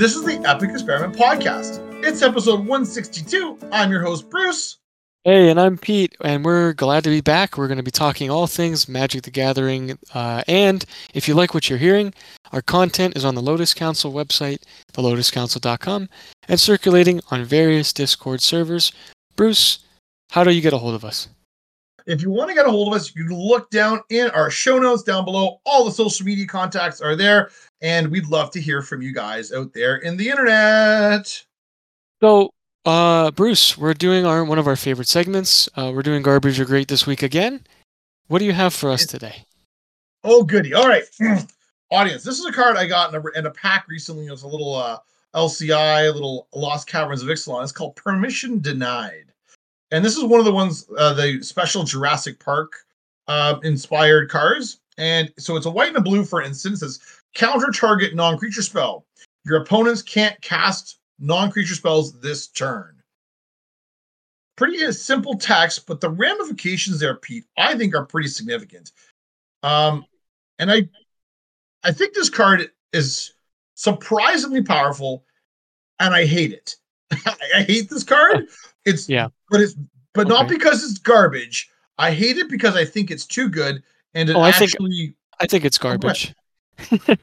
This is the Epic Experiment Podcast. It's episode 162. I'm your host, Bruce. Hey, and I'm Pete, and we're glad to be back. We're going to be talking all things Magic the Gathering. Uh, and if you like what you're hearing, our content is on the Lotus Council website, thelotuscouncil.com, and circulating on various Discord servers. Bruce, how do you get a hold of us? If you want to get a hold of us, you can look down in our show notes down below. All the social media contacts are there, and we'd love to hear from you guys out there in the internet. So, uh, Bruce, we're doing our one of our favorite segments. Uh, we're doing garbage or great this week again. What do you have for us today? Oh, goody! All right, audience. This is a card I got in a, in a pack recently. It was a little uh, LCI, a little Lost Caverns of Ixalan. It's called Permission Denied, and this is one of the ones uh, the special Jurassic Park uh, inspired cards. And so it's a white and a blue, for instance. It's counter target non creature spell. Your opponents can't cast non creature spells this turn. Pretty simple text, but the ramifications there, Pete, I think are pretty significant. Um, and I, I think this card is surprisingly powerful, and I hate it. I hate this card. It's Yeah. but it's but not because it's garbage. I hate it because I think it's too good, and it Oh, I think- actually. I think it's garbage.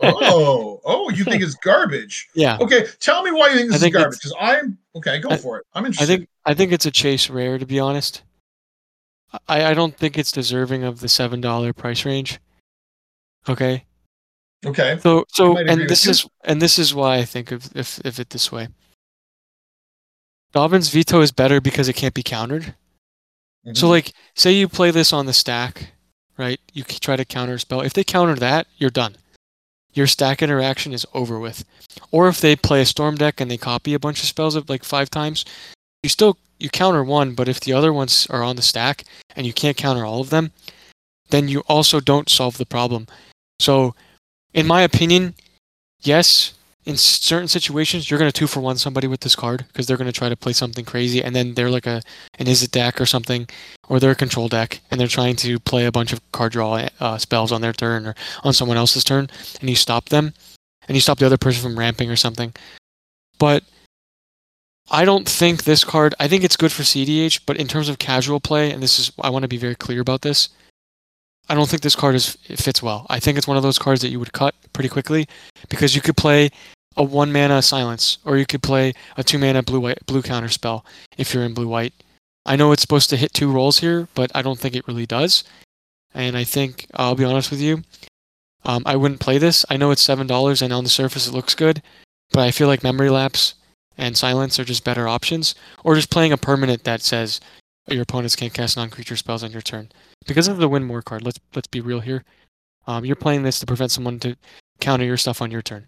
Oh, oh, you think it's garbage? Yeah. Okay, tell me why you think this think is garbage. Because I'm okay. Go I- for it. I'm interested. I think I think it's a chase rare to be honest. I, I don't think it's deserving of the seven dollar price range. Okay. okay. So so and this is and this is why I think of if if it this way. Dovin's veto is better because it can't be countered. So Mhm. like say you play this on the stack, right? You try to counter spell. If they counter that, you're done. Your stack interaction is over with. Or if they play a storm deck and they copy a bunch of spells like five times, you still you counter one, but if the other ones are on the stack and you can't counter all of them, then you also don't solve the problem. So, in my opinion, yes, in certain situations you're going to two for one somebody with this card because they're going to try to play something crazy and then they're like a an Izzet deck or something or they're a control deck and they're trying to play a bunch of card draw uh, spells on their turn or on someone else's turn and you stop them and you stop the other person from ramping or something. But I don't think this card. I think it's good for CDH, but in terms of casual play, and this is I want to be very clear about this. I don't think this card is it fits well. I think it's one of those cards that you would cut pretty quickly because you could play a one mana silence or you could play a two mana blue white blue counter spell if you're in blue white. I know it's supposed to hit two roles here, but I don't think it really does. And I think I'll be honest with you, um, I wouldn't play this. I know it's seven dollars, and on the surface it looks good, but I feel like memory lapse and silence are just better options, or just playing a permanent that says your opponents can't cast non-creature spells on your turn. Because of the win more card, let's let's be real here. Um, you're playing this to prevent someone to counter your stuff on your turn.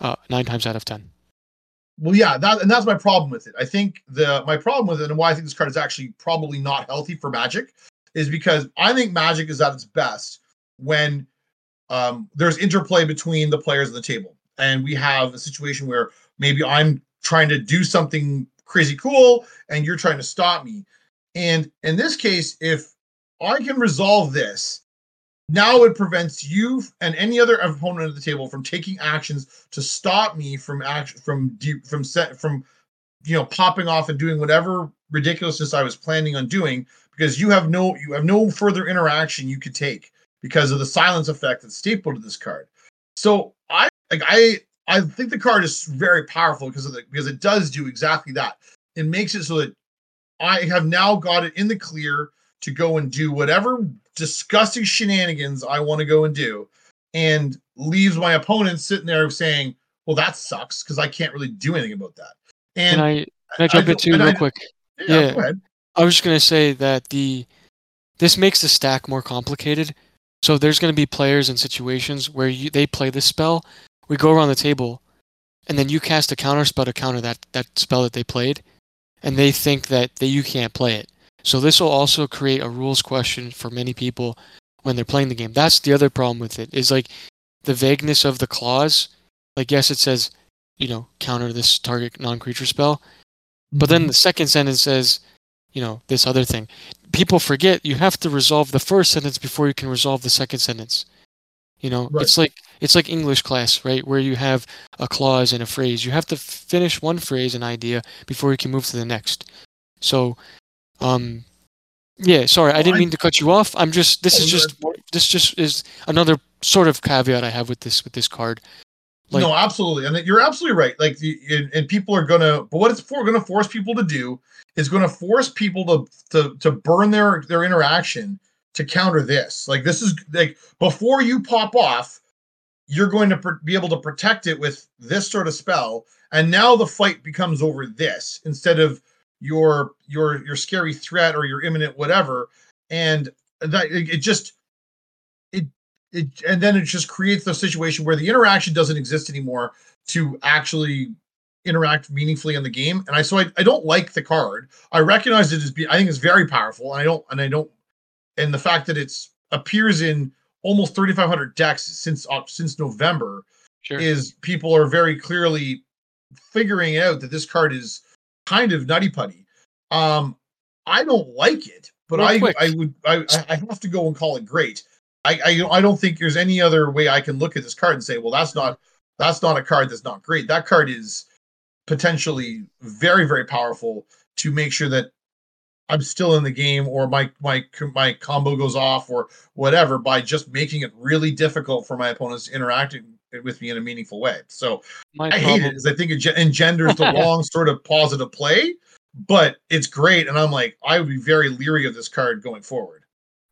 Uh, nine times out of ten. Well, yeah, that and that's my problem with it. I think the my problem with it and why I think this card is actually probably not healthy for Magic is because I think Magic is at its best when um, there's interplay between the players on the table, and we have a situation where maybe I'm trying to do something crazy cool and you're trying to stop me. And in this case, if I can resolve this, now it prevents you and any other opponent at the table from taking actions to stop me from act from de- from set from you know popping off and doing whatever ridiculousness I was planning on doing because you have no you have no further interaction you could take because of the silence effect that's stapled to this card. So I like I I think the card is very powerful because of the because it does do exactly that. It makes it so that I have now got it in the clear to go and do whatever disgusting shenanigans I want to go and do, and leaves my opponent sitting there saying, "Well, that sucks because I can't really do anything about that." And Can I can I jump in don't- too real I- quick? yeah, yeah. go ahead. I was just gonna say that the this makes the stack more complicated. So there's gonna be players in situations where you, they play this spell. We go around the table, and then you cast a counter spell to counter that that spell that they played, and they think that that you can't play it. So this will also create a rules question for many people when they're playing the game. That's the other problem with it is like the vagueness of the clause. Like yes, it says you know counter this target non-creature spell, but then mm-hmm. the second sentence says, you know, this other thing. People forget you have to resolve the first sentence before you can resolve the second sentence. You know, Right. it's like it's like English class, right? Where you have a clause and a phrase. You have to finish one phrase and idea before you can move to the next. So, um, yeah. Sorry, I didn't mean to cut you off. I'm just. This is just. This just is another sort of caveat I have with this with this card. Like- no, absolutely, and you're absolutely right. Like, the, and, and people are gonna, but what it's for, going to force people to do is going to force people to to to burn their their interaction to counter this. Like, this is like before you pop off, you're going to pr- be able to protect it with this sort of spell, and now the fight becomes over this instead of your your your scary threat or your imminent whatever, and that it, just it it and then it just creates the situation where the interaction doesn't exist anymore to actually interact meaningfully in the game. And i so i, I don't like the card. I recognize it as be i think it's very powerful and i don't and i don't and the fact that it's appears in almost 3500 decks since uh, since november Sure. is people are very clearly figuring out that this card is kind of nutty putty um i don't like it but Real i quick. i would I, I have to go and call it great I, I I don't think there's any other way I can look at this card and say, well, that's not that's not a card that's not great. That card is potentially very very powerful to make sure that I'm still in the game or my my my combo goes off or whatever by just making it really difficult for my opponents to interact with me in a meaningful way. So My I hate it because I think it engenders the wrong sort of positive play, but it's great and I'm like I would be very leery of this card going forward.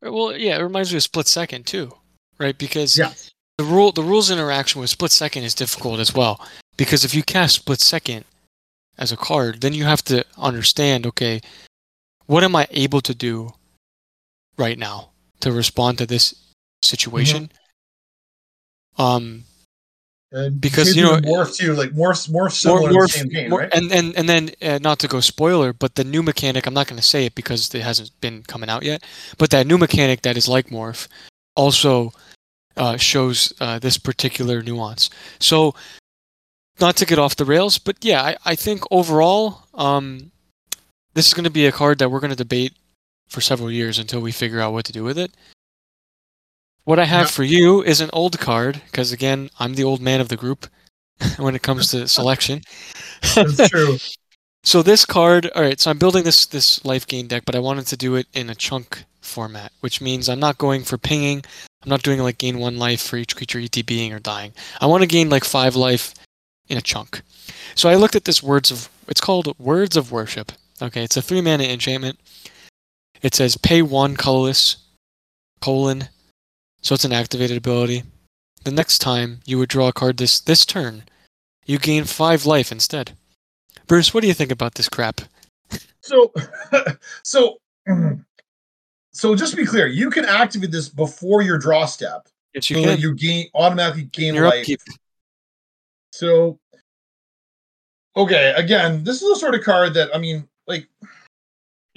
Well, yeah, it reminds me of split second too, right? Because Yeah. the rule the rules interaction with split second is difficult as well. Because if you cast split second as a card, then you have to understand, okay, what am I able to do right now to respond to this situation? Um, And Because, you know- morph too, like morph morph similar more- to the same game, right? and and and then uh, not to go spoiler, but the new mechanic. I'm not going to say it because it hasn't been coming out yet. But that new mechanic that is like morph also uh, shows uh, this particular nuance. So, not to get off the rails, but yeah, I, I think overall, um, this is going to be a card that we're going to debate for several years until we figure out what to do with it. What I have for you is an old card because again, I'm the old man of the group when it comes to selection. That's true. So this card, all right. So I'm building this this life gain deck, but I wanted to do it in a chunk format, which means I'm not going for pinging. I'm not doing like gain one life for each creature ETBing or dying. I want to gain like five life in a chunk. So I looked at this words of it's called Words of Worship. Okay, it's a three mana enchantment. It says pay one colorless colon. So it's an activated ability. The next time you would draw a card this this turn, you gain five life instead. Bruce, what do you think about this crap? So, so, so just to be clear, you can activate this before your draw step, Yes, you so can. you gain automatically gain Your life. upkeep. So, okay, again, this is a sort of card that I mean, like,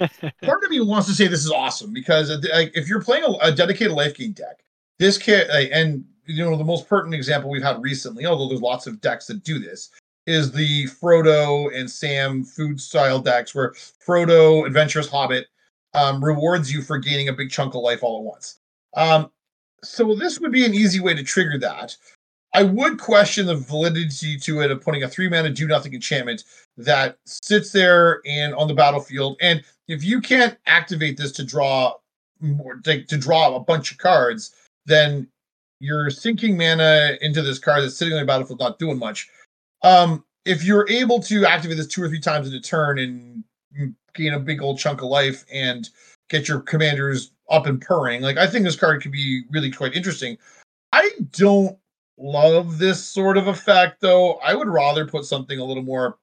part of me wants to say this is awesome because uh, if you're playing a, a dedicated life gain deck, this can and you know the most pertinent example we've had recently, although there's lots of decks that do this, is the Frodo and Sam food style decks where Frodo, Adventurous Hobbit, um, rewards you for gaining a big chunk of life all at once. Um, so this would be an easy way to trigger that. I would question the validity to it of putting a three mana do nothing enchantment that sits there and on the battlefield. And if you can't activate this to draw more, like to draw a bunch of cards, then you're sinking mana into this card that's sitting on the battlefield, not doing much. Um, if you're able to activate this two or three times in a turn and gain a big old chunk of life and get your commanders up and purring, like I think this card could be really quite interesting. I don't love this sort of effect though. I would rather put something a little more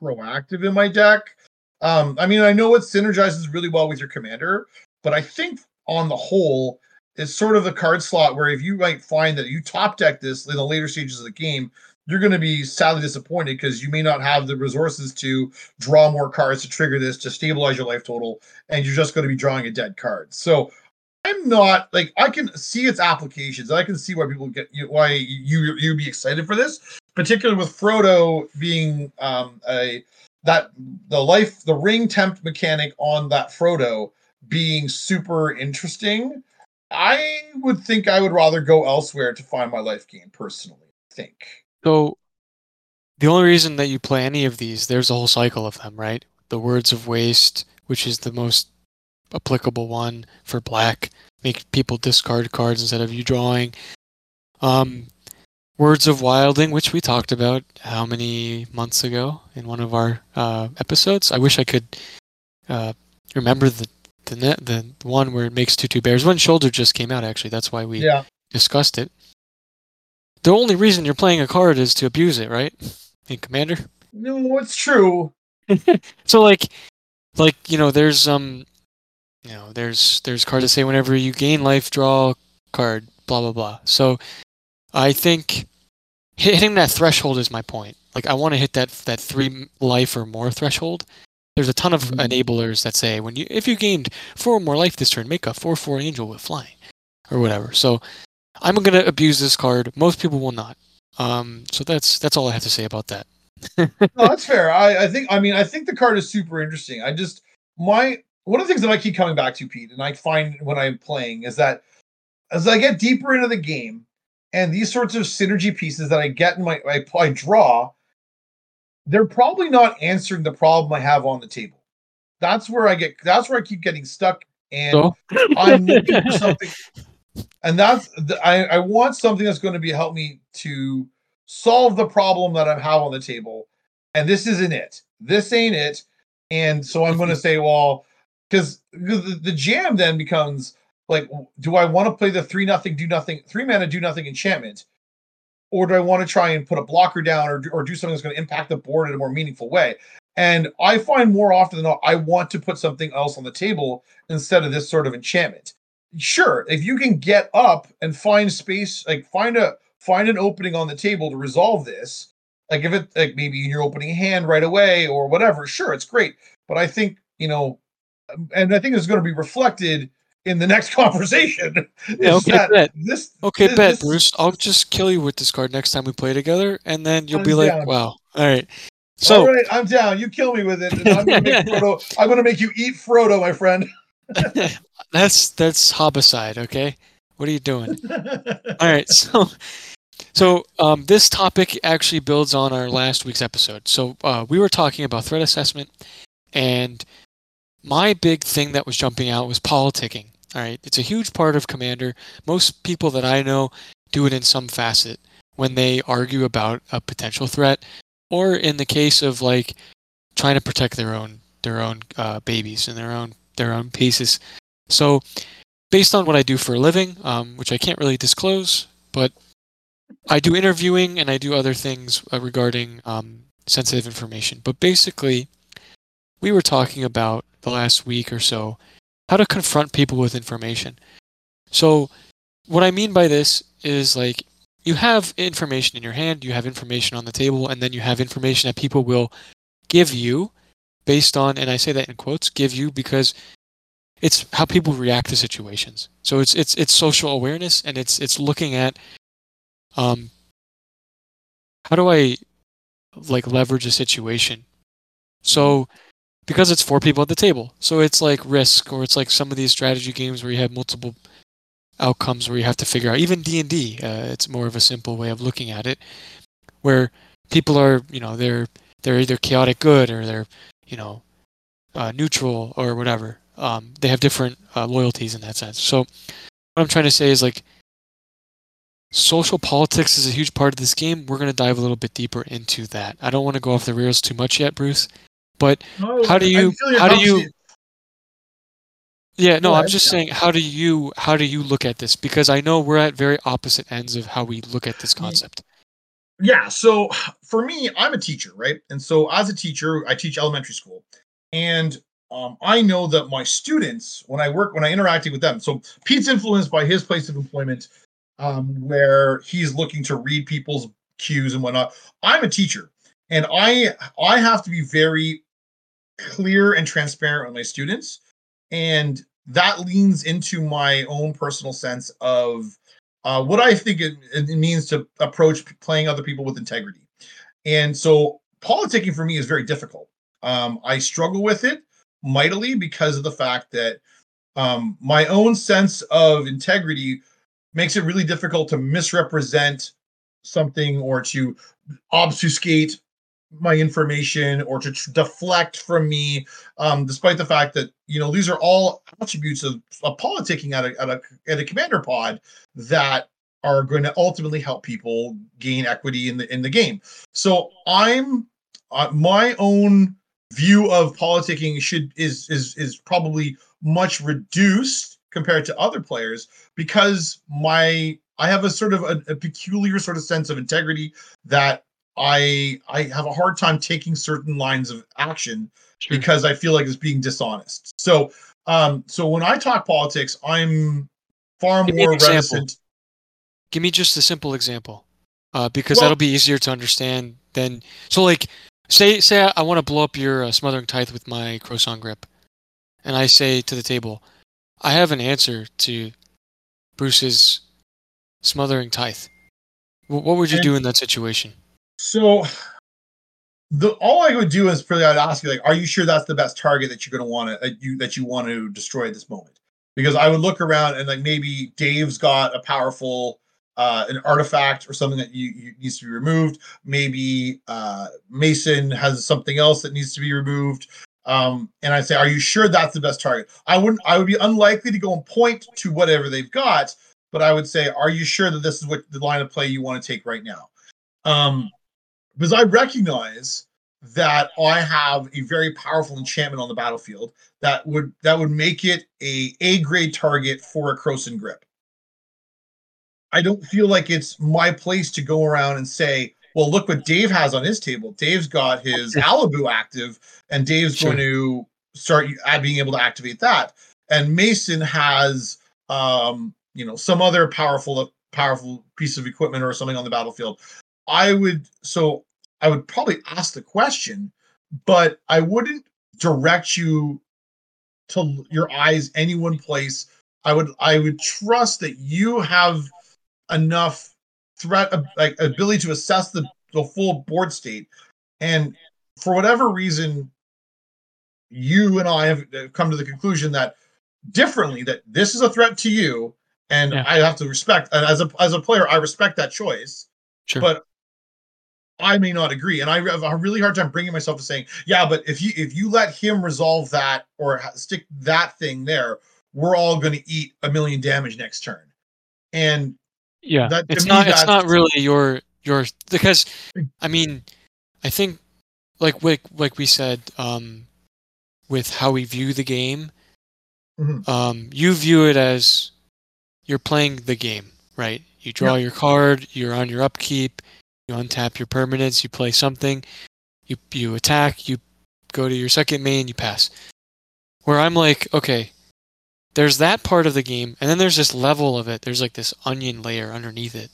proactive in my deck. Um, I mean, I know it synergizes really well with your commander, but I think on the whole, it's sort of the card slot where if you might find that you top deck this in the later stages of the game, you're going to be sadly disappointed because you may not have the resources to draw more cards to trigger this to stabilize your life total, and you're just going to be drawing a dead card. So I'm not like I can see its applications. I can see why people get why you you'd be excited for this, particularly with Frodo being um a that the life the ring temp mechanic on that Frodo being super interesting. I would think I would rather go elsewhere to find my life gain personally. I think. So the only reason that you play any of these, there's a whole cycle of them, right? The Words of Waste, which is the most applicable one for black, make people discard cards instead of you drawing. Um, Words of Wilding, which we talked about how many months ago in one of our uh, episodes. I wish I could uh, remember the the net the one where it makes two two bears. One shoulder just came out actually. That's why we Yeah. discussed it. The only reason you're playing a card is to abuse it, right? In Commander. No, it's true. So like like, you know, there's um you know, there's there's cards that say whenever you gain life, draw card, blah blah blah. So I think hitting that threshold is my point. Like I want to hit that that three life or more threshold. There's a ton of Mhm. enablers that say when you if you gained four or more life this turn, make a four four angel with flying or whatever. So I'm gonna abuse this card. Most people will not. Um, so that's that's all I have to say about that. no, that's fair. I, I think. I mean, I think the card is super interesting. I just my one of the things that I keep coming back to, Pete, and I find when I'm playing is that as I get deeper into the game, and these sorts of synergy pieces that I get in my I, I draw, they're probably not answering the problem I have on the table. That's where I get. That's where I keep getting stuck, and So I'm looking for something, and that's the, I, I want something that's going to be help me to solve the problem that I have on the table, and this isn't it. This ain't it, and so I'm going to say, well, because the, the jam then becomes like, do I want to play the three nothing do nothing three mana do nothing enchantment, or do I want to try and put a blocker down or or do something that's going to impact the board in a more meaningful way? And I find more often than not, I want to put something else on the table instead of this sort of enchantment. Sure, if you can get up and find space, like find a find an opening on the table to resolve this, like if it like maybe you're opening hand right away or whatever, sure, it's great. But I think you know, and I think it's going to be reflected in the next conversation. Yeah, okay, bet. This Okay, this- bet, this- Bruce. I'll just kill you with this card next time we play together, and then you'll I'm be like, down. "Wow, all right." So, right, I'm down. You kill me with it, and I'm gonna Frodo. I'm gonna make you eat Frodo, my friend. that's that's Hobbicide, okay? What are you doing? All right, so so um, this topic actually builds on our last week's episode. So uh, we were talking about threat assessment, and my big thing that was jumping out was politicking. All right, it's a huge part of Commander. Most people that I know do it in some facet when they argue about a potential threat, or in the case of like trying to protect their own their own uh, babies and their own their own pieces. So based on what I do for a living, um, which I can't really disclose, but I do interviewing and I do other things uh, regarding um, sensitive information. But basically, we were talking about the last week or so how to confront people with information. So, what I mean by this is like you have information in your hand, you have information on the table, and then you have information that people will give you based on, and I say that in quotes, give you because it's how people react to situations. So it's it's it's social awareness and it's it's looking at um how do I like leverage a situation. So because it's four people at the table. So it's like risk or it's like some of these strategy games where you have multiple outcomes where you have to figure out even D&D uh, it's more of a simple way of looking at it where people are, you know, they're they're either chaotic good or they're, you know, uh, neutral or whatever. Um, they have different uh, loyalties in that sense. So what I'm trying to say is like social politics is a huge part of this game. We're going to dive a little bit deeper into that. I don't want to go off the rails too much yet, Bruce. But how do you how do you yeah, no, I'm just saying how do you how do you look at this? Because I know we're at very opposite ends of how we look at this concept. yeah so for me i'm a teacher right? And so as a teacher i teach elementary school. And um, i know that my students when i work when i interacting with them so pete's influenced by his place of employment um, where he's looking to read people's cues and whatnot. I'm a teacher and i i have to be very clear and transparent with my students and that leans into my own personal sense of uh, what I think it, it means to approach playing other people with integrity. And so politicking for me is very difficult. Um, I struggle with it mightily because of the fact that um, my own sense of integrity makes it really difficult to misrepresent something or to obfuscate my information or to tr- deflect from me um, despite the fact that you know these are all attributes of, of politicking at a, at a at a commander pod that are going to ultimately help people gain equity in the in the game. So i'm uh, my own view of politicking should is is is probably much reduced compared to other players because my I have a sort of a, a peculiar sort of sense of integrity that I I have a hard time taking certain lines of action Sure. because I feel like it's being dishonest. So um so when I talk politics, I'm far Give more reticent. Give me just a simple example, uh, because Well- that'll be easier to understand than. So, like, say say I, I want to blow up your uh, smothering tithe with my Krosan Grip, and I say to the table, I have an answer to Bruce's smothering tithe. Wh- what would you And- do in that situation? So the all I would do is probably I'd ask you like, are you sure that's the best target that you're going to want to that you that you want to destroy at this moment? Because I would look around and like maybe Dave's got a powerful uh, an artifact or something that you, you needs to be removed. Maybe uh, Mason has something else that needs to be removed. Um, and I'd say, are you sure that's the best target? I wouldn't. I would be unlikely to go and point to whatever they've got, but I would say, are you sure that this is what the line of play you want to take right now? Um, because I recognize that I have a very powerful enchantment on the battlefield that would that would make it a A grade target for a Krosan Grip. I don't feel like it's my place to go around and say, well, look what Dave has on his table. Dave's got his Alibu active, and Dave's Sure. going to start uh, being able to activate that. And Mason has, um, you know, some other powerful, powerful piece of equipment or something on the battlefield. I would so I would probably ask the question, but I wouldn't direct you to your eyes any one place. I would I would trust that you have enough threat like ability to assess the, the full board state and for whatever reason you and I have come to the conclusion that differently that this is a threat to you and Yeah. I have to respect as a as a player I respect that choice Sure. but I may not agree, and I have a really hard time bringing myself to saying, "Yeah, but if you if you let him resolve that or stick that thing there, we're all going to eat a million damage next turn." And Yeah, That- it's not. It's that's- not really your your because, I mean, I think like like like we said, um, with how we view the game, Mhm. um, you view it as you're playing the game, right? You draw your card, you're on your upkeep, you untap your permanents, you play something, you you attack, you go to your second main, you pass. Where I'm like, okay, there's that part of the game, and then there's this level of it. There's like this onion layer underneath it.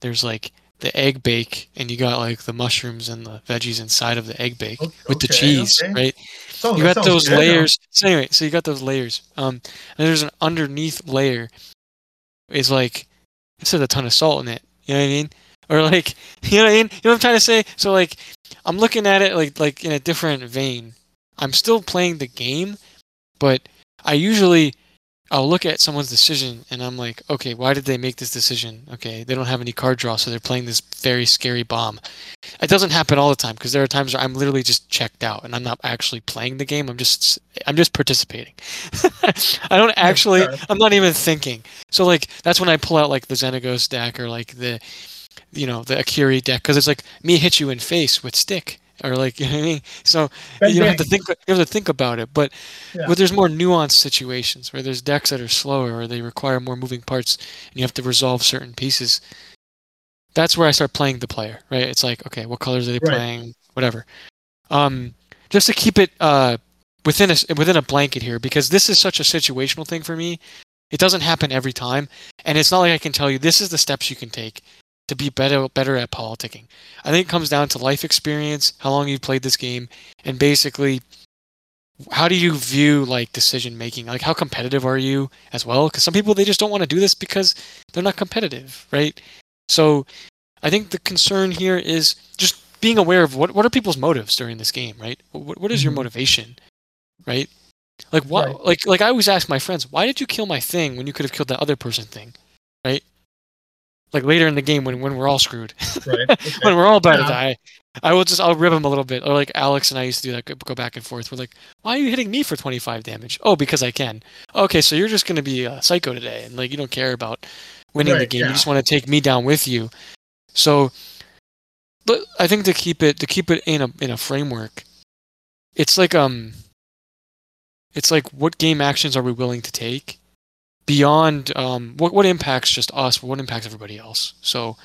There's like the egg bake, and you got like the mushrooms and the veggies inside of the egg bake Okay, with the cheese, okay. right? so you got those good. layers. So anyway, so you got those layers. Um, and there's an underneath layer. Is like it said a ton of salt in it. You know what I mean? Or like you know what I mean? You know what I'm trying to say? So like I'm looking at it like like in a different vein. I'm still playing the game, but I usually I'll look at someone's decision and I'm like, okay, why did they make this decision? Okay, they don't have any card draw, so they're playing this very scary bomb. It doesn't happen all the time because there are times where I'm literally just checked out and I'm not actually playing the game. I'm just I'm just participating. I don't actually. I'm not even thinking. So like that's when I pull out like the Xenagos deck or like the, you know, the Akiri deck because it's like me hit you in face with stick or like you know what I mean. So Bang, you have to think. You have to think about it. But Yeah. but there's more nuanced situations where there's decks that are slower or they require more moving parts and you have to resolve certain pieces. That's where I start playing the player, right? It's like, okay, what colors are they Right. playing? Whatever. Um, just to keep it uh, within a within a blanket here, because this is such a situational thing for me. It doesn't happen every time, and it's not like I can tell you this is the steps you can take to be better better at politicking. I think it comes down to life experience, how long you've played this game, and basically how do you view like decision making like how competitive are you as well because some people they just don't want to do this because they're not competitive right so i think the concern here is just being aware of what, what are people's motives during this game right what, what is your Mhm. motivation right Like what? Right. Like like I always ask my friends, why did you kill my thing when you could have killed that other person thing, right? Like later in the game when when we're all screwed, Right. Okay. when we're all about to die, I will just I'll rib him a little bit. Or like Alex and I used to do that, go- back and forth. We're like, why are you hitting me for 25 damage? Oh, because I can. Okay, so you're just gonna be a psycho today, and like you don't care about winning the game. yeah. You just want to take me down with you. So, but I think to keep it to keep it in a in a framework, it's like um, it's like what game actions are we willing to take beyond um what what impacts just us, but what impacts everybody else. So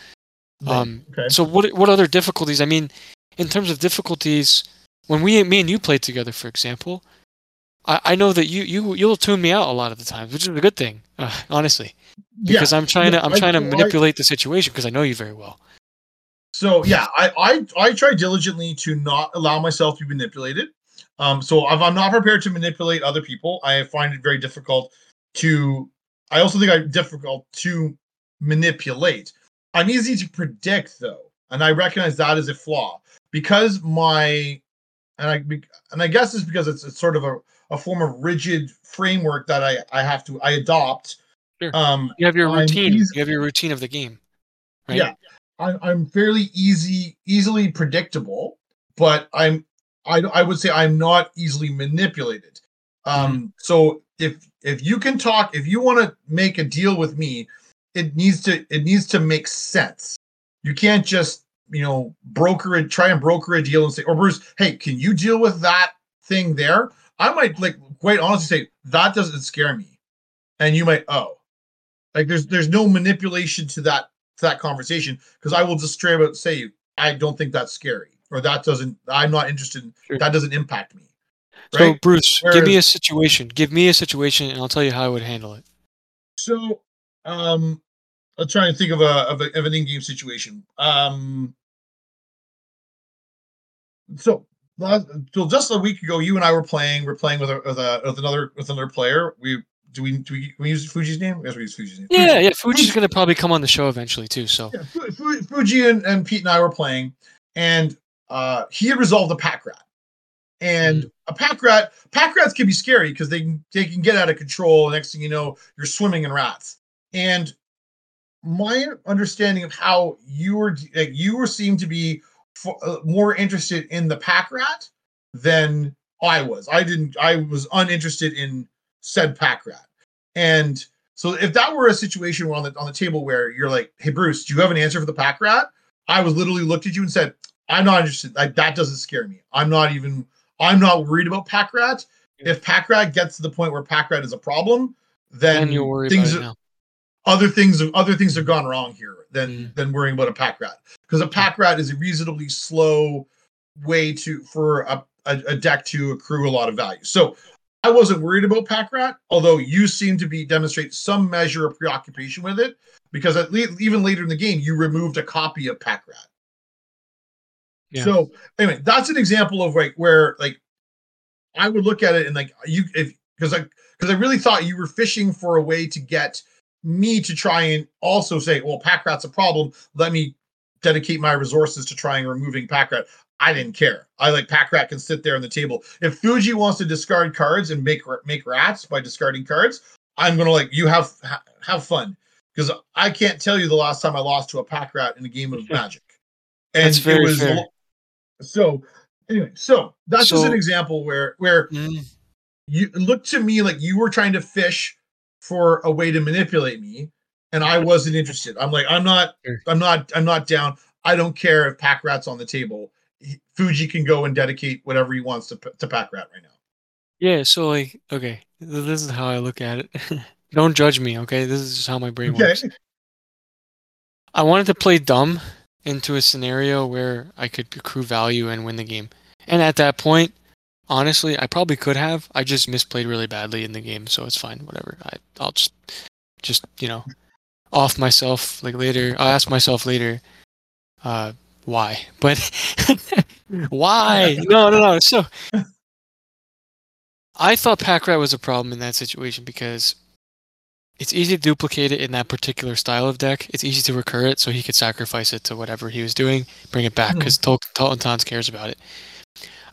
um, okay. so what what other difficulties? I mean, in terms of difficulties, when we me and you played together, for example, I, I know that you you you'll tune me out a lot of the times, which is a good thing, uh, honestly, because I'm trying to I'm I- trying to I- manipulate the situation because I know you very well. So yeah, I, I I try diligently to not allow myself to be manipulated. Um, so if I'm not prepared to manipulate other people, I find it very difficult to. I also think I'm difficult to manipulate. I'm easy to predict though, and I recognize that as a flaw because my and I and I guess it's because it's, it's sort of a, a form of rigid framework that I I have to I adopt. Sure. Um, You have your I'm routine. easy- You have your routine of the game, right? Yeah. I'm I'm fairly easy, easily predictable, but I'm I I would say I'm not easily manipulated. Um, so if if you can talk, if you want to make a deal with me, it needs to it needs to make sense. You can't just you know broker it, try and broker a deal and say, or Bruce, hey, can you deal with that thing there? I might like quite honestly say that doesn't scare me, and you might oh, like there's there's no manipulation to that to that conversation because I will just straight out say I don't think that's scary or that doesn't I'm not interested in Sure. that doesn't impact me. So Right? Bruce, give me a situation. Give me a situation, and I'll tell you how I would handle it. So um I'm trying to think of a of, a, of an in-game situation. Um so so just a week ago, you and I were playing. We're playing with a, with, a, with another with another player. We do we do we, we use Fuji's name? Yes, we use Fuji's name. Yeah, Fuji. yeah. Fuji's gonna probably come on the show eventually too. So Yeah, Fu- Fu- Fuji and, and Pete and I were playing, and uh, he had resolved a pack rat. And a pack rat, pack rats can be scary because they can they can get out of control. Next thing you know, you're swimming in rats. And my understanding of how you were like you were seemed to be fo- uh, more interested in the pack rat than I was. I didn't. I was uninterested in said pack rat. And so if that were a situation on the on the table where you're like, "Hey Bruce, do you have an answer for the pack rat?" I was literally looked at you and said, "I'm not interested. Like, that doesn't scare me. I'm not even. I'm not worried about pack rat. If pack rat gets to the point where pack rat is a problem, then then you'll worry things about other things other things have gone wrong here than Mm. than worrying about a pack rat. Because a pack rat is a reasonably slow way to for a, a, a deck to accrue a lot of value. So i wasn't worried about pack rat although you seem to be demonstrate some measure of preoccupation with it because at least even later in the game you removed a copy of pack rat Yeah. so anyway that's an example of like where like i would look at it and like you if because i because i really thought you were fishing for a way to get me to try and also say well pack rat's a problem. Let me dedicate my resources to trying removing pack rat. I didn't care. I like pack rat can sit there on the table. If fuji wants to discard cards and make make rats by discarding cards i'm gonna like you have ha- have fun. Because i can't tell you the last time i lost to a pack rat in a game of magic. And That's very it was fair. So anyway so that's just an example where where Mm, you it looked to me like you were trying to fish for a way to manipulate me and i wasn't interested. I'm like i'm not i'm not i'm not down. I don't care if pack rat's on the table. Fuji can go and dedicate whatever he wants to, to pack rat right now. Yeah, so like, okay, this is how I look at it. Don't judge me, okay? This is just how my brain okay. works. I wanted to play dumb into a scenario where I could accrue value and win the game. And at that point, honestly, I probably could have. I just misplayed really badly in the game, so it's fine. Whatever. I I'll just just you know off myself like later. I'll ask myself later, uh, why? But why? No, no, no. So I thought pack rat was a problem in that situation because it's easy to duplicate it in that particular style of deck. It's easy to recur it, so he could sacrifice it to whatever he was doing, bring it back because Tol- Tolton Tons cares about it.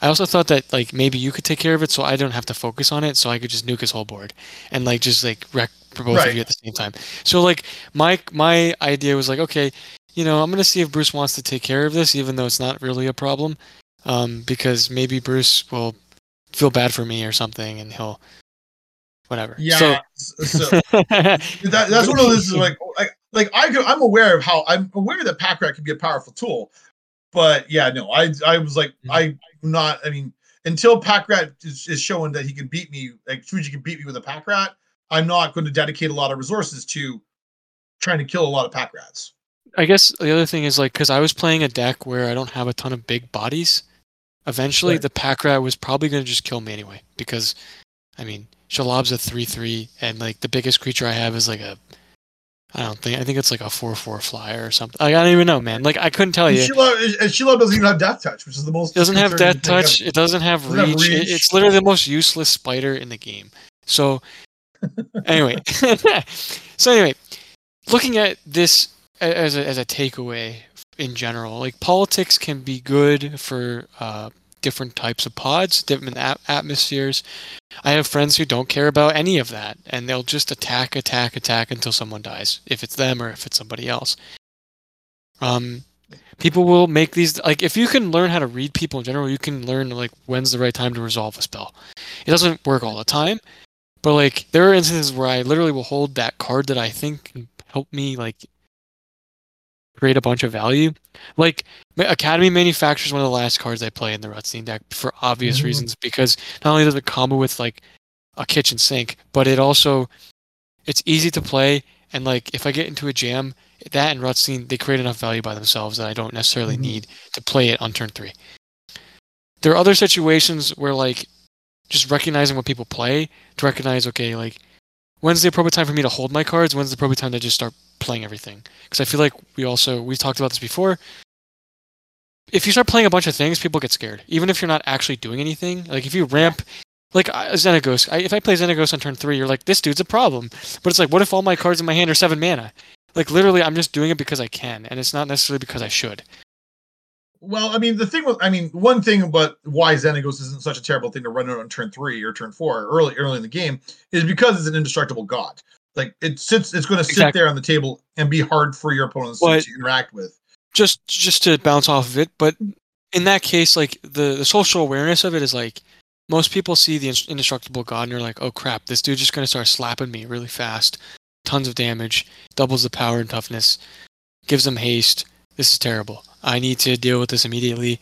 I also thought that like maybe you could take care of it, so I don't have to focus on it, so I could just nuke his whole board and like just like wreck for both Right. of you at the same time. So like my my idea was like, okay, you know, I'm gonna see if Bruce wants to take care of this, even though it's not really a problem, um, because maybe Bruce will feel bad for me or something, and he'll whatever. Yeah. So, So, that, that's one of those is like like like I could, I'm aware of how I'm aware that pack rat can be a powerful tool, but yeah, no, I I was like Mhm. I'm not. I mean, until pack rat is, is showing that he can beat me, like Fuji can beat me with a pack rat, I'm not going to dedicate a lot of resources to trying to kill a lot of pack rats. I guess the other thing is like because I was playing a deck where I don't have a ton of big bodies. Eventually, Right. the pack rat was probably going to just kill me anyway because, I mean, Shelob's a three three, and like the biggest creature I have is like a, I don't think I think it's like a four four flyer or something. Like, I don't even know, man. Like I couldn't tell And you. Sheila, and Sheila doesn't even have death touch, which is the most. It doesn't have death touch. It doesn't have Doesn't have reach. It- it's literally the most useless spider in the game. So, anyway, so anyway, looking at this as a, as a takeaway in general, like politics can be good for uh, different types of pods, different at- atmospheres. I have friends who don't care about any of that, and they'll just attack, attack, attack until someone dies, if it's them or if it's somebody else. Um, people will make these like if you can learn how to read people in general, you can learn like when's the right time to resolve a spell. It doesn't work all the time, but like there are instances where I literally will hold that card that I think can help me like create a bunch of value. Like Academy Manufacturer is one of the last cards I play in the Rutstein deck for obvious Mhm. reasons because not only does it combo with like a kitchen sink, but it also it's easy to play and like if I get into a jam, that and Rutstein they create enough value by themselves that I don't necessarily Mhm. need to play it on turn three. There are other situations where like just recognizing what people play to recognize okay like when's the appropriate time for me to hold my cards when's the appropriate time to just start playing everything because i feel like we also we talked about this before if you start playing a bunch of things people get scared even if you're not actually doing anything like if you ramp like Xenagos, I, if I play Xenagos on turn three, you're like, this dude's a problem. But it's like, what if all my cards in my hand are seven mana? Like literally, I'm just doing it because I can, and it's not necessarily because I should. Well, I mean, the thing with, I mean, one thing about why Xenagos isn't such a terrible thing to run out on turn three or turn four early, early in the game is because it's an indestructible god. Like it sits, it's going to sit Exactly. there on the table and be hard for your opponents to- But- to interact with. just just to bounce off of it but in that case like the the social awareness of it is like most people see the indestructible god and they're like oh crap this dude's just going to start slapping me really fast. Tons of damage doubles the power and toughness gives them haste. This is terrible. I need to deal with this immediately.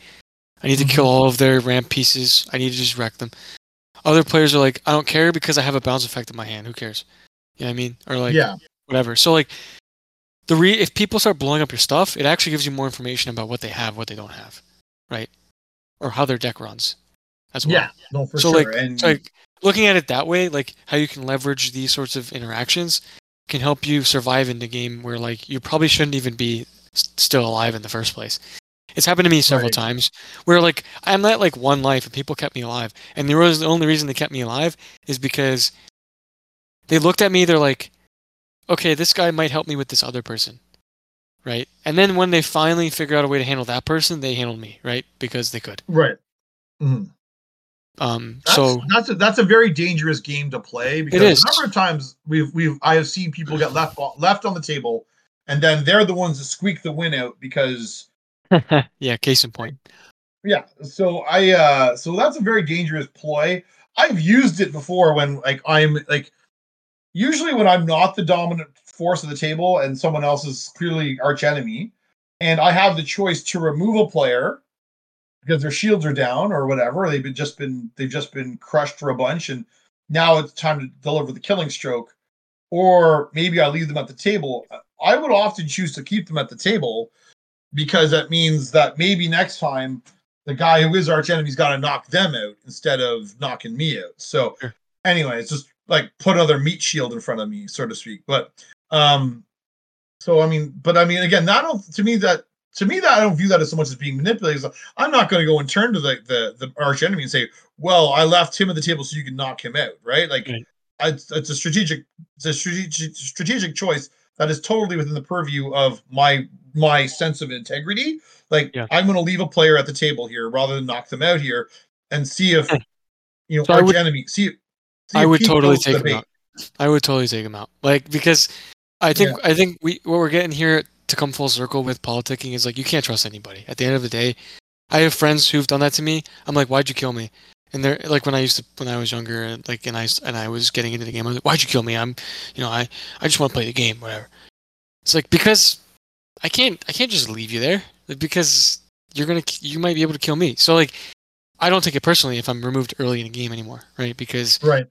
I need to kill mm-hmm. all of their ramp pieces. I need to just wreck them. Other players are like i don't care because i have a bounce effect in my hand. Who cares you know what i mean or like yeah, whatever. So like the re if people start blowing up your stuff, it actually gives you more information about what they have, what they don't have, right? Or how their deck runs as well. yeah, no, for so sure. like, and so like looking at it that way, like how you can leverage these sorts of interactions can help you survive in the game where like you probably shouldn't even be s- still alive in the first place. It's happened to me several Right. times where like I'm at like one life and people kept me alive, and the the only reason they kept me alive is because they looked at me. They're like, okay, this guy might help me with this other person, right? And then when they finally figure out a way to handle that person, they handled me, right? Because they could. right. Mhm. Um, That's, so that's a, that's a very dangerous game to play because is. a number of times we've we've I have seen people get left left on the table, and then they're the ones that squeak the win out because yeah, case in point. Yeah, so I uh so that's a very dangerous ploy. I've used it before when like I'm like usually when I'm not the dominant force of the table and someone else is clearly arch enemy and I have the choice to remove a player because their shields are down or whatever, they've been just been they've just been crushed for a bunch and now it's time to deliver the killing stroke or maybe I leave them at the table. I would often choose to keep them at the table because that means that maybe next time the guy who is arch enemy's got to knock them out instead of knocking me out. So anyway, it's just like put another meat shield in front of me, so to speak. But um, so I mean, but I mean, again, that don't to me that to me that I don't view that as so much as being manipulated. I'm not going to go and turn to the the the arch enemy and say, well, I left him at the table so you can knock him out, right? Like. Right. I, it's a strategic, it's a strategic, strategic choice that is totally within the purview of my my sense of integrity. Like Yeah. I'm going to leave a player at the table here rather than knock them out here and see if you know So arch would- enemy see. I would totally to take him out. I would totally take him out. Like because I think I think we what we're getting here to come full circle with politicking is like you can't trust anybody. At the end of the day, I have friends who've done that to me. I'm like, why'd you kill me? And they're like when I used to when I was younger and like and I and I was getting into the game. I was like, why'd you kill me? I'm you know I I just want to play the game. Whatever. It's like because I can't I can't just leave you there like, because you're gonna you might be able to kill me. So like I don't take it personally if I'm removed early in a game anymore, right? Because Right.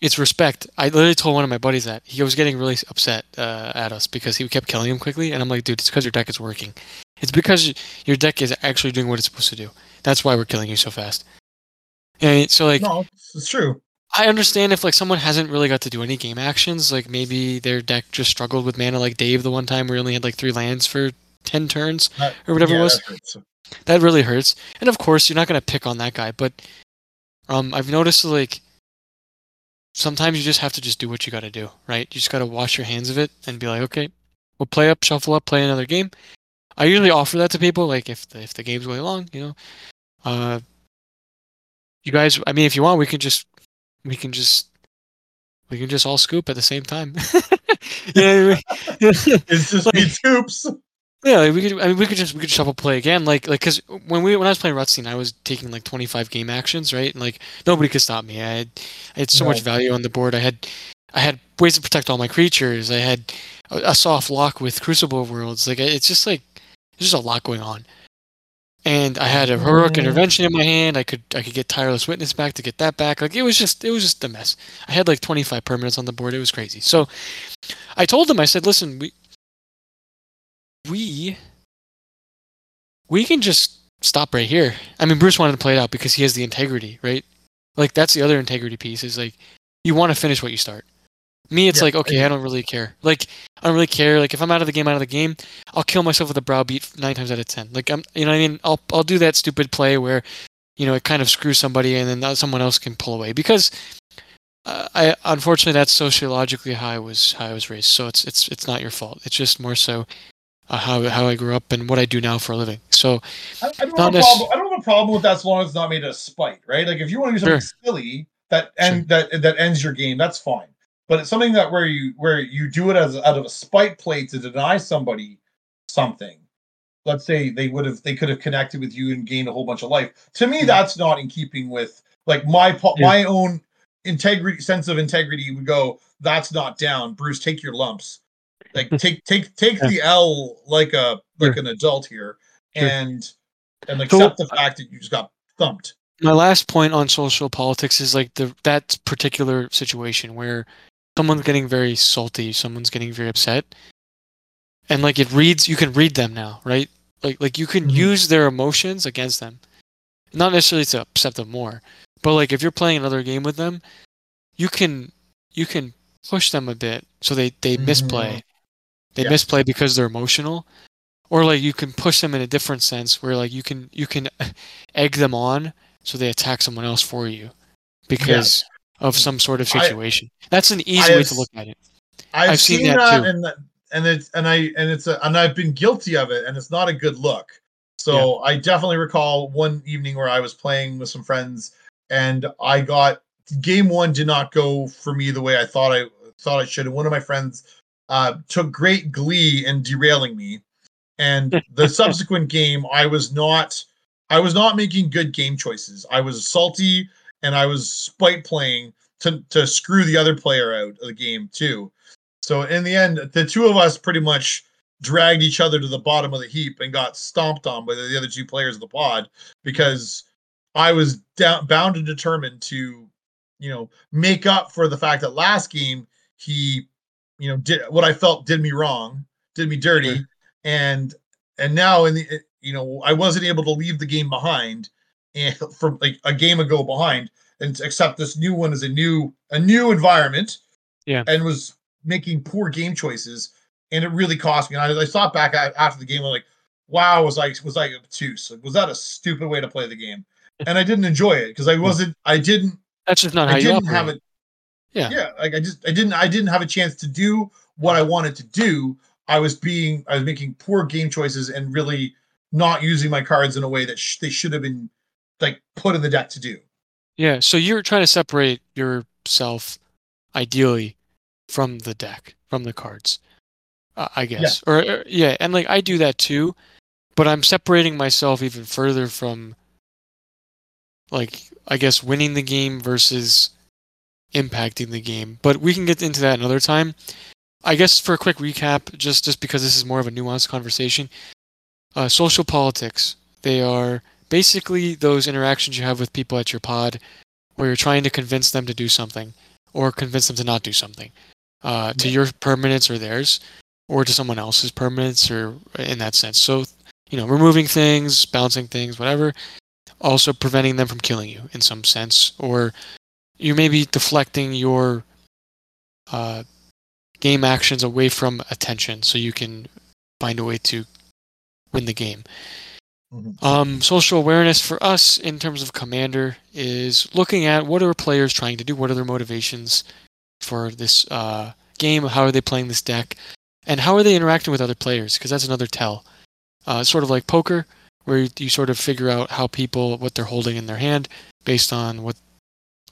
It's respect. I literally told one of my buddies that he was getting really upset uh, at us because he kept killing him quickly, and I'm like, dude, it's because your deck is working. It's because your deck is actually doing what it's supposed to do. That's why we're killing you so fast. And so like, No, it's, true. I understand if like someone hasn't really got to do any game actions, like maybe their deck just struggled with mana, like Dave the one time where he only had like three lands for ten turns That- or whatever yeah, it was that that really hurts. And of course, you're not gonna pick on that guy, but um, I've noticed like sometimes you just have to just do what you got to do, right? You just got to wash your hands of it and be like, okay, we'll play up, shuffle up, play another game. I usually offer that to people, like if the, if the game's going long, you know, uh, you guys. I mean, if you want, we can just we can just we can just all scoop at the same time. yeah, It's just Like- me toops. Yeah, like we could. I mean, we could just we could shuffle play again, like like because when we when I was playing Rutstein, I was taking like twenty five game actions, right? And like nobody could stop me. I had I had so much value on the board. I had I had ways to protect all my creatures. I had a, a soft lock with Crucible Worlds. Like it's just like there's just a lot going on. And I had a heroic intervention in my hand. I could I could get timeless witness back to get that back. Like it was just it was just a mess. I had like 25 permanents on the board. It was crazy. So I told them I said, "Listen, we we we can just stop right here." I mean, Bruce wanted to play it out because he has the integrity, right? Like that's the other integrity piece is like you want to finish what you start. Me, it's Yeah, like okay, I- I don't really care. Like I don't really care. Like if I'm out of the game, out of the game, I'll kill myself with a browbeat nine times out of ten. Like I'm, you know, what I mean, I'll I'll do that stupid play where, you know, it kind of screws somebody, and then someone else can pull away because. Uh, I unfortunately that's sociologically how I was how I was raised. So it's it's it's not your fault. It's just more so uh, how how I grew up and what I do now for a living. So I, I don't have a problem. I don't have a problem with that as long as it's not made a spite, right? Like if you want to do something Sure. silly that end that that ends your game, that's fine. But it's something that where you where you do it as out of a spite play to deny somebody something. Let's say they would have they could have connected with you and gained a whole bunch of life. To me, Mhm. that's not in keeping with like my po- Yeah. my own integrity sense of integrity would go. That's not down, Bruce. Take your lumps. Like take take take Yeah. the L like a like Sure. an adult here Sure. and and So- accept the fact that you just got thumped. my last point on social politics is like the that particular situation where someone's getting very salty, someone's getting very upset, and like it reads, you can read them now, right? Like like you can Mhm. use their emotions against them, not necessarily to upset them more, but like if you're playing another game with them, you can you can push them a bit so they they misplay, they Yeah. misplay because they're emotional. Or like you can push them in a different sense where like you can you can egg them on so they attack someone else for you because of some sort of I- situation. That's an easy I way have to look at it. I've, I've seen seen, that that, too. and that- and it's and I and it's a, and I've been guilty of it, and it's not a good look. So I definitely recall one evening where I was playing with some friends, and I got game one did not go for me the way I thought I thought it should. And one of my friends uh, took great glee in derailing me, and the subsequent game I was not I was not making good game choices. I was salty and I was spite playing to to screw the other player out of the game too. So in the end, the two of us pretty much dragged each other to the bottom of the heap and got stomped on by the other two players of the pod because I was down, bound and determined to, you know, make up for the fact that last game he, you know, did what I felt did me wrong, did me dirty, Sure. and and now in the you know I wasn't able to leave the game behind and eh, from like a game ago behind and accept this new one as a new a new environment Yeah. and was making poor game choices and it really cost me and i, I it back after the game I'm like wow was i was i obtuse Like, was that a stupid way to play the game and i didn't enjoy it because i wasn't i didn't That's just not how i you didn't operate. have it Yeah. yeah like i just i didn't i didn't have a chance to do what i wanted to do i was being i was making poor game choices and really not using my cards in a way that sh- they should have been like put in the deck to do Yeah, so you're trying to separate yourself, ideally, from the deck, from the cards. Uh, I guess, or, or yeah, and like I do that too, but I'm separating myself even further from, like I guess winning the game versus impacting the game. But we can get into that another time. I guess for a quick recap, just just because this is more of a nuanced conversation, uh, social politics. They are basically those interactions you have with people at your pod, where you're trying to convince them to do something, or convince them to not do something, uh, to your permanence or theirs, or to someone else's permanence, or in that sense. So, you know, removing things, bouncing things, whatever. Also preventing them from killing you in some sense, or you may be deflecting your uh, game actions away from attention so you can find a way to win the game. Mhm. Um, social awareness for us in terms of commander is looking at what are players trying to do, what are their motivations for this uh, game, how are they playing this deck, and how are they interacting with other players, because that's another tell. Uh, sort of like poker, where you, you sort of figure out how people, what they're holding in their hand based on what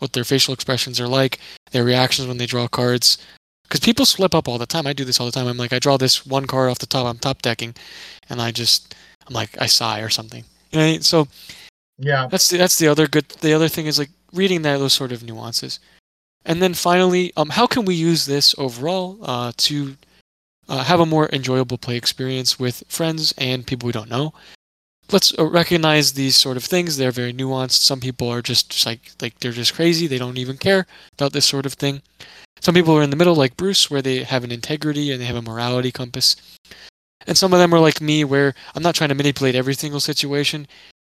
what their facial expressions are like, their reactions when they draw cards. Because people slip up all the time. I do this all the time. I'm like, I draw this one card off the top. I'm top decking, and I just, I'm like, I sigh or something. You know, so Yeah. that's the, that's the other good. The other thing is like reading that those sort of nuances, and then finally, um, how can we use this overall uh, to uh, have a more enjoyable play experience with friends and people we don't know? Let's uh, recognize these sort of things. They're very nuanced. Some people are just, just like like they're just crazy. They don't even care about this sort of thing. Some people are in the middle, like Bruce, where they have an integrity and they have a morality compass. And some of them are like me, where I'm not trying to manipulate every single situation,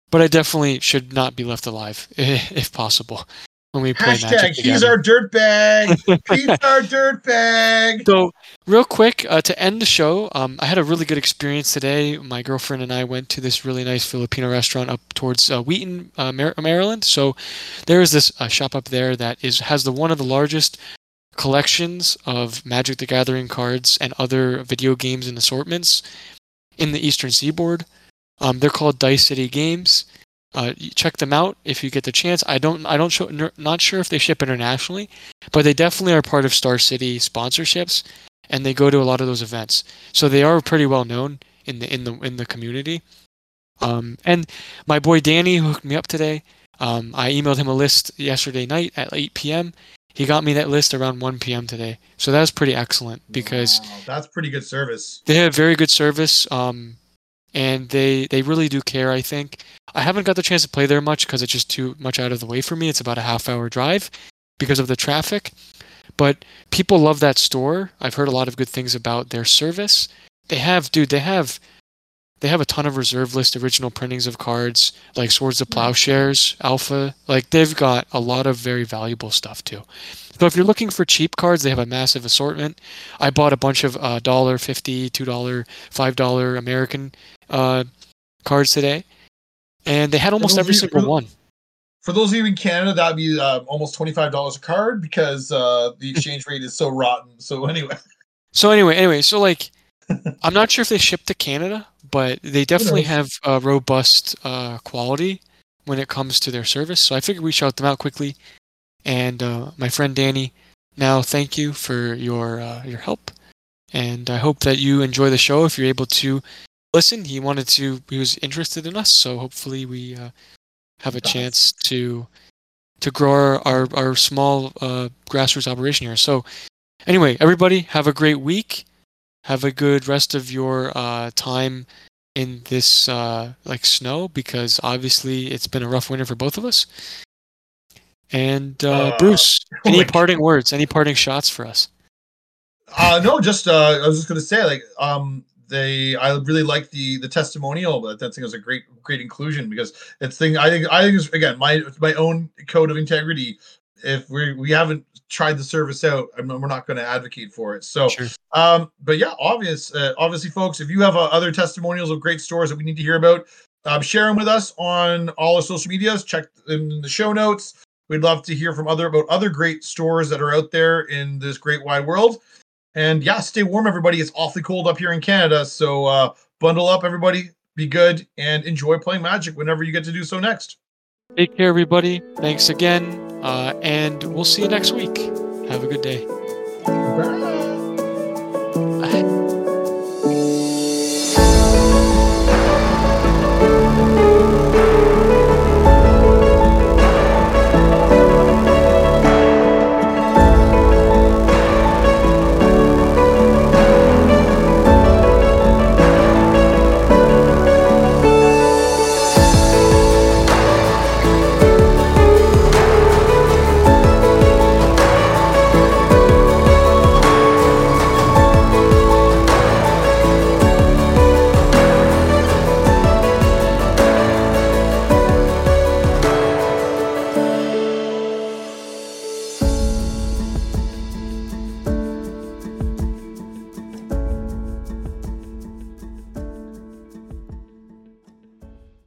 but I definitely should not be left alive if possible when we play Hashtag he's our dirt bag. He's our dirt bag. So, real quick, uh, to end the show, um, I had a really good experience today. My girlfriend and I went to this really nice Filipino restaurant up towards uh, Wheaton, uh, Mar- Maryland. So, there is this uh, shop up there that is has the one of the largest collections of Magic the Gathering cards and other video games and assortments in the Eastern Seaboard. Um, they're called Dice City Games. Uh, check them out if you get the chance. I don't, I don't, show, not sure if they ship internationally, but they definitely are part of Star City sponsorships, and they go to a lot of those events. So they are pretty well known in the in the in the community. Um, and my boy Danny who hooked me up today. Um, I emailed him a list yesterday night at 8 p.m. He got me that list around 1 p.m. today, so that was pretty excellent because Wow, that's pretty good service. they have very good service um and they they really do care i think. I haven't got the chance to play there much because it's just too much out of the way for me. It's about a half hour drive because of the traffic. But people love that store. I've heard a lot of good things about their service. They have dude they have they have a ton of reserve list original printings of cards like swords to plowshares alpha. Like they've got a lot of very valuable stuff too so if you're looking for cheap cards they have a massive assortment I bought a bunch of uh, dollar fifty, two dollar, five dollar American uh, cards today, and they had almost every single one. For those of you in Canada, that'd be uh, almost twenty five dollars a card because uh, the exchange rate is so rotten. So anyway, So anyway, anyway, so like, I'm not sure if they ship to Canada, but they definitely have a robust uh, quality when it comes to their service. So I figured we shout them out quickly. And uh, my friend Danny, now thank you for your uh, your help, and I hope that you enjoy the show. If you're able to listen, he wanted to, he was interested in us, so hopefully we uh, have a chance to to grow our our, our small uh, grassroots operation here. So anyway, everybody have a great week. Have a good rest of your uh, time in this uh, like snow because obviously it's been a rough winter for both of us. And uh, Uh, Bruce, oh any parting words? Any parting shots for us? uh, no, just uh, I was just gonna say like um, they I really like the the testimonial. But that thing was a great great inclusion because it's thing I think I think it's, again my my own code of integrity. If we we haven't tried the service out, I mean, we're not going to advocate for it. So Sure. Um, but yeah, obvious, uh, obviously, folks, if you have uh, other testimonials of great stores that we need to hear about, um, share them with us on all our social medias. Check in the show notes. We'd love to hear from other about other great stores that are out there in this great wide world. And yeah, stay warm, everybody. It's awfully cold up here in Canada, so uh, bundle up, everybody. Be good and enjoy playing Magic whenever you get to do so next. Take care, everybody. Thanks again. Uh, and we'll see you next week. Have a good day. Bye.